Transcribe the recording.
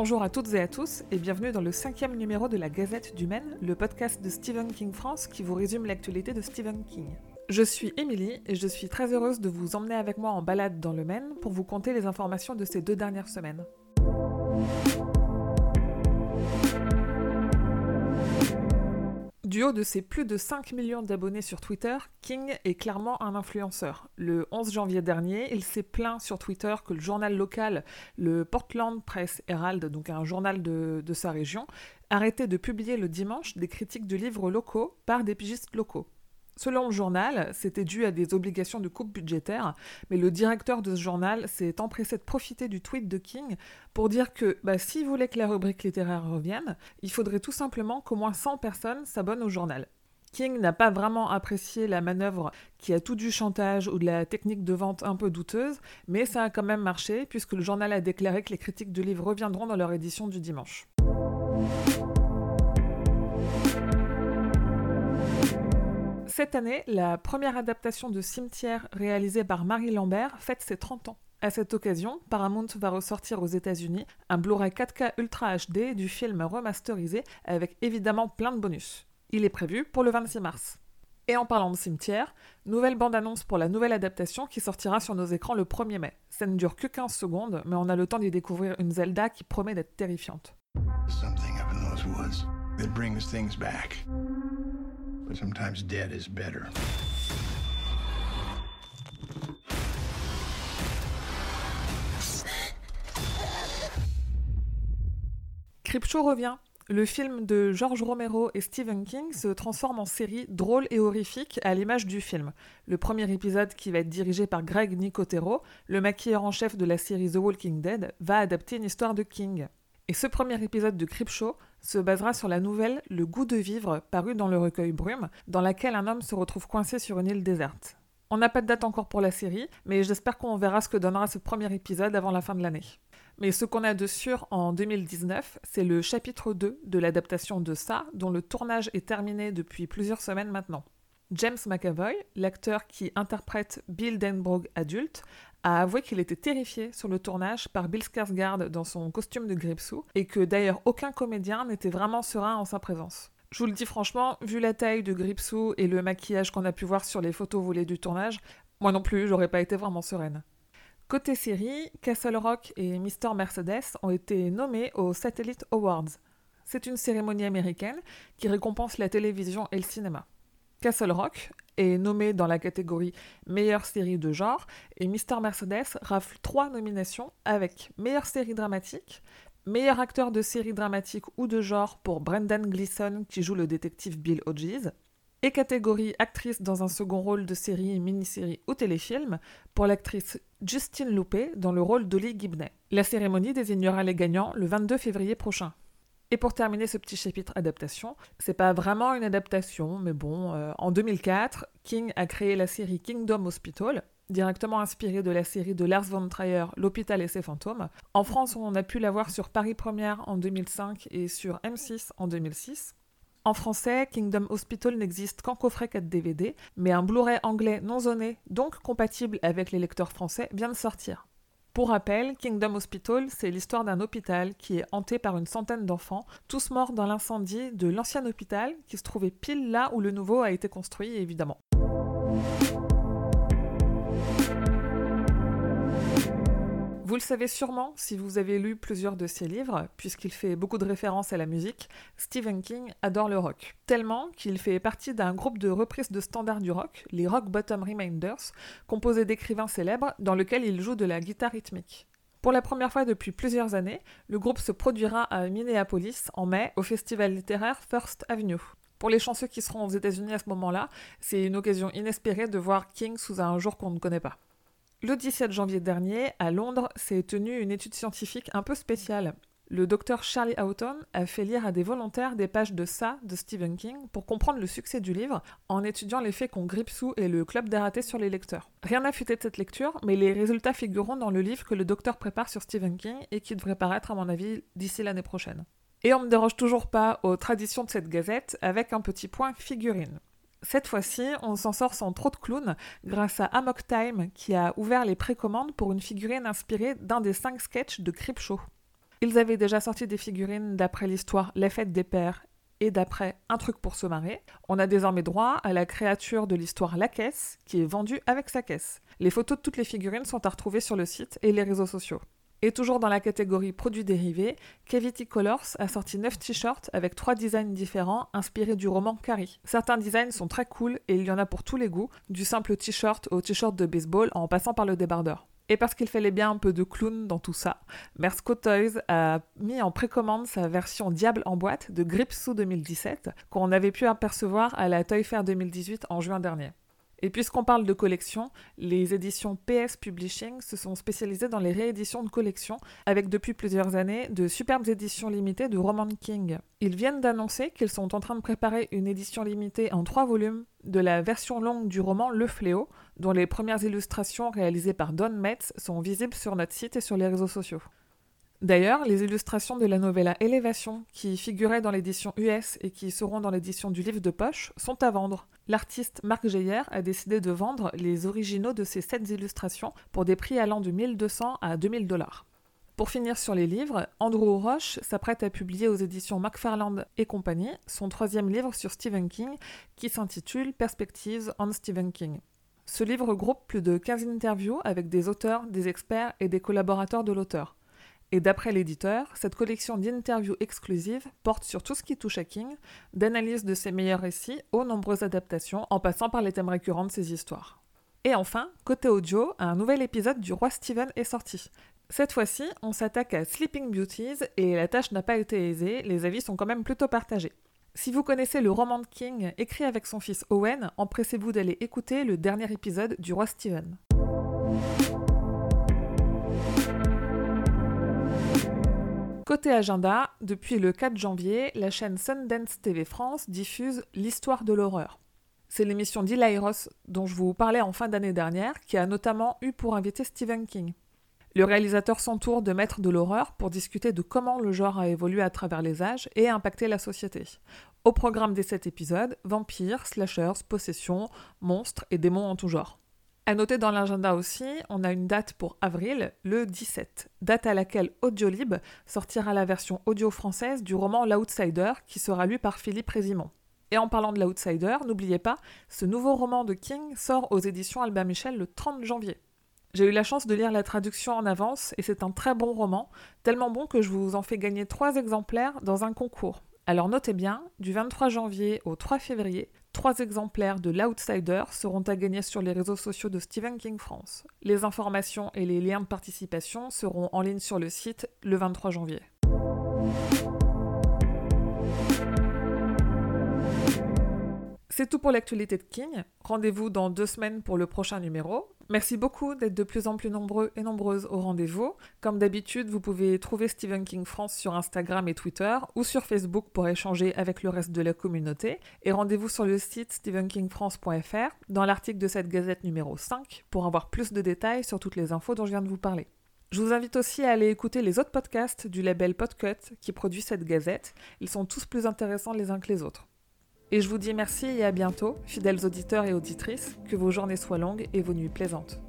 Bonjour à toutes et à tous et bienvenue dans le cinquième numéro de la Gazette du Maine, le podcast de Stephen King France qui vous résume l'actualité de Stephen King. Je suis Émilie et je suis très heureuse de vous emmener avec moi en balade dans le Maine pour vous conter les informations de ces deux dernières semaines. Du haut de ses plus de 5 millions d'abonnés sur Twitter, King est clairement un influenceur. Le 11 janvier dernier, il s'est plaint sur Twitter que le journal local, le Portland Press Herald, donc un journal de, de sa région, arrêtait de publier le dimanche des critiques de livres locaux par des pigistes locaux. Selon le journal, c'était dû à des obligations de coupe budgétaire, mais le directeur de ce journal s'est empressé de profiter du tweet de King pour dire que bah, s'il voulait que la rubrique littéraire revienne, il faudrait tout simplement qu'au moins 100 personnes s'abonnent au journal. King n'a pas vraiment apprécié la manœuvre qui a tout du chantage ou de la technique de vente un peu douteuse, mais ça a quand même marché puisque le journal a déclaré que les critiques de livres reviendront dans leur édition du dimanche. Cette année, la première adaptation de Cimetière réalisée par Marie Lambert fête ses 30 ans. À cette occasion, Paramount va ressortir aux États-Unis un Blu-ray 4K Ultra HD du film remasterisé avec évidemment plein de bonus. Il est prévu pour le 26 mars. Et en parlant de cimetière, nouvelle bande-annonce pour la nouvelle adaptation qui sortira sur nos écrans le 1er mai. Ça ne dure que 15 secondes, mais on a le temps d'y découvrir une Zelda qui promet d'être terrifiante. But sometimes dead is better. Revient. Le film de George Romero et Stephen King se transforme en série drôle et horrifique à l'image du film. Le premier épisode, qui va être dirigé par Greg Nicotero, le maquilleur en chef de la série The Walking Dead, va adapter une histoire de King. Et ce premier épisode de Creepshow se basera sur la nouvelle Le goût de vivre, parue dans le recueil Brume, dans laquelle un homme se retrouve coincé sur une île déserte. On n'a pas de date encore pour la série, mais j'espère qu'on verra ce que donnera ce premier épisode avant la fin de l'année. Mais ce qu'on a de sûr en 2019, c'est le chapitre 2 de l'adaptation de ça, dont le tournage est terminé depuis plusieurs semaines maintenant. James McAvoy, l'acteur qui interprète Bill Denbrough adulte, a avoué qu'il était terrifié sur le tournage par Bill Skarsgård dans son costume de Gripsou et que d'ailleurs aucun comédien n'était vraiment serein en sa présence. Je vous le dis franchement, vu la taille de Gripsou et le maquillage qu'on a pu voir sur les photos volées du tournage, moi non plus, j'aurais pas été vraiment sereine. Côté série, Castle Rock et Mr. Mercedes ont été nommés aux Satellite Awards. C'est une cérémonie américaine qui récompense la télévision et le cinéma. Castle Rock est nommé dans la catégorie meilleure série de genre et Mister Mercedes rafle trois nominations avec meilleure série dramatique, meilleur acteur de série dramatique ou de genre pour Brendan Gleeson qui joue le détective Bill Hodges et catégorie actrice dans un second rôle de série, mini-série ou téléfilm pour l'actrice Justine Loupé dans le rôle d'Olly Gibney. La cérémonie désignera les gagnants le 22 février prochain. Et pour terminer ce petit chapitre adaptation, c'est pas vraiment une adaptation, mais bon, euh, en 2004, King a créé la série Kingdom Hospital, directement inspirée de la série de Lars von Trier, L'hôpital et ses fantômes. En France, on a pu la voir sur Paris Première en 2005 et sur M6 en 2006. En français, Kingdom Hospital n'existe qu'en coffret 4 DVD, mais un Blu-ray anglais non zoné, donc compatible avec les lecteurs français, vient de sortir. Pour rappel, Kingdom Hospital, c'est l'histoire d'un hôpital qui est hanté par une centaine d'enfants, tous morts dans l'incendie de l'ancien hôpital qui se trouvait pile là où le nouveau a été construit, évidemment. Vous le savez sûrement si vous avez lu plusieurs de ses livres, puisqu'il fait beaucoup de références à la musique, Stephen King adore le rock. Tellement qu'il fait partie d'un groupe de reprises de standards du rock, les Rock Bottom Reminders, composé d'écrivains célèbres dans lequel il joue de la guitare rythmique. Pour la première fois depuis plusieurs années, le groupe se produira à Minneapolis en mai au festival littéraire First Avenue. Pour les chanceux qui seront aux États-Unis à ce moment-là, c'est une occasion inespérée de voir King sous un jour qu'on ne connaît pas. Le 17 janvier dernier, à Londres, s'est tenue une étude scientifique un peu spéciale. Le docteur Charlie Houghton a fait lire à des volontaires des pages de ça de Stephen King pour comprendre le succès du livre en étudiant l'effet qu'ont Gripsou et le club des sur les lecteurs. Rien n'a fuité de cette lecture, mais les résultats figureront dans le livre que le docteur prépare sur Stephen King et qui devrait paraître, à mon avis, d'ici l'année prochaine. Et on ne déroge toujours pas aux traditions de cette gazette avec un petit point figurine. Cette fois-ci, on s'en sort sans trop de clowns grâce à Amok Time qui a ouvert les précommandes pour une figurine inspirée d'un des cinq sketchs de Creepshow. Ils avaient déjà sorti des figurines d'après l'histoire Les Fêtes des Pères et d'après Un truc pour se marrer. On a désormais droit à la créature de l'histoire La Caisse, qui est vendue avec sa caisse. Les photos de toutes les figurines sont à retrouver sur le site et les réseaux sociaux. Et toujours dans la catégorie produits dérivés, Cavity Colors a sorti 9 t-shirts avec 3 designs différents inspirés du roman Carrie. Certains designs sont très cool et il y en a pour tous les goûts, du simple t-shirt au t-shirt de baseball en passant par le débardeur. Et parce qu'il fallait bien un peu de clown dans tout ça, Mersco Toys a mis en précommande sa version Diable en boîte de Gripsou 2017 qu'on avait pu apercevoir à la Toy Fair 2018 en juin dernier. Et puisqu'on parle de collection, les éditions PS Publishing se sont spécialisées dans les rééditions de collections, avec depuis plusieurs années de superbes éditions limitées de Roman King. Ils viennent d'annoncer qu'ils sont en train de préparer une édition limitée en trois volumes de la version longue du roman Le Fléau, dont les premières illustrations réalisées par Don Metz sont visibles sur notre site et sur les réseaux sociaux. D'ailleurs, les illustrations de la novella Élévation, qui figuraient dans l'édition US et qui seront dans l'édition du livre de poche, sont à vendre. L'artiste Marc Geyer a décidé de vendre les originaux de ces sept illustrations pour des prix allant de 1200 à 2000 dollars. Pour finir sur les livres, Andrew Roche s'apprête à publier aux éditions McFarland et compagnie son troisième livre sur Stephen King qui s'intitule Perspectives on Stephen King. Ce livre regroupe plus de 15 interviews avec des auteurs, des experts et des collaborateurs de l'auteur. Et d'après l'éditeur, cette collection d'interviews exclusives porte sur tout ce qui touche à King, d'analyse de ses meilleurs récits aux nombreuses adaptations, en passant par les thèmes récurrents de ses histoires. Et enfin, côté audio, un nouvel épisode du Roi Steven est sorti. Cette fois-ci, on s'attaque à Sleeping Beauties et la tâche n'a pas été aisée, les avis sont quand même plutôt partagés. Si vous connaissez le roman de King écrit avec son fils Owen, empressez-vous d'aller écouter le dernier épisode du Roi Steven. Côté agenda, depuis le 4 janvier, la chaîne Sundance TV France diffuse L'histoire de l'horreur. C'est l'émission d'Ilairos dont je vous parlais en fin d'année dernière, qui a notamment eu pour invité Stephen King. Le réalisateur s'entoure de maîtres de l'horreur pour discuter de comment le genre a évolué à travers les âges et impacté la société. Au programme des sept épisodes, vampires, slashers, possessions, monstres et démons en tout genre. À noter dans l'agenda aussi, on a une date pour avril, le 17, date à laquelle Audiolib sortira la version audio française du roman L'Outsider qui sera lu par Philippe Résimond. Et en parlant de L'Outsider, n'oubliez pas, ce nouveau roman de King sort aux éditions Albin Michel le 30 janvier. J'ai eu la chance de lire la traduction en avance et c'est un très bon roman, tellement bon que je vous en fais gagner trois exemplaires dans un concours. Alors notez bien, du 23 janvier au 3 février, trois exemplaires de L'Outsider seront à gagner sur les réseaux sociaux de Stephen King France. Les informations et les liens de participation seront en ligne sur le site le 23 janvier. C'est tout pour l'actualité de King. Rendez-vous dans deux semaines pour le prochain numéro. Merci beaucoup d'être de plus en plus nombreux et nombreuses au rendez-vous. Comme d'habitude, vous pouvez trouver Stephen King France sur Instagram et Twitter ou sur Facebook pour échanger avec le reste de la communauté. Et rendez-vous sur le site stephenkingfrance.fr dans l'article de cette gazette numéro 5 pour avoir plus de détails sur toutes les infos dont je viens de vous parler. Je vous invite aussi à aller écouter les autres podcasts du label Podcut qui produit cette gazette. Ils sont tous plus intéressants les uns que les autres. Et je vous dis merci et à bientôt, fidèles auditeurs et auditrices, que vos journées soient longues et vos nuits plaisantes.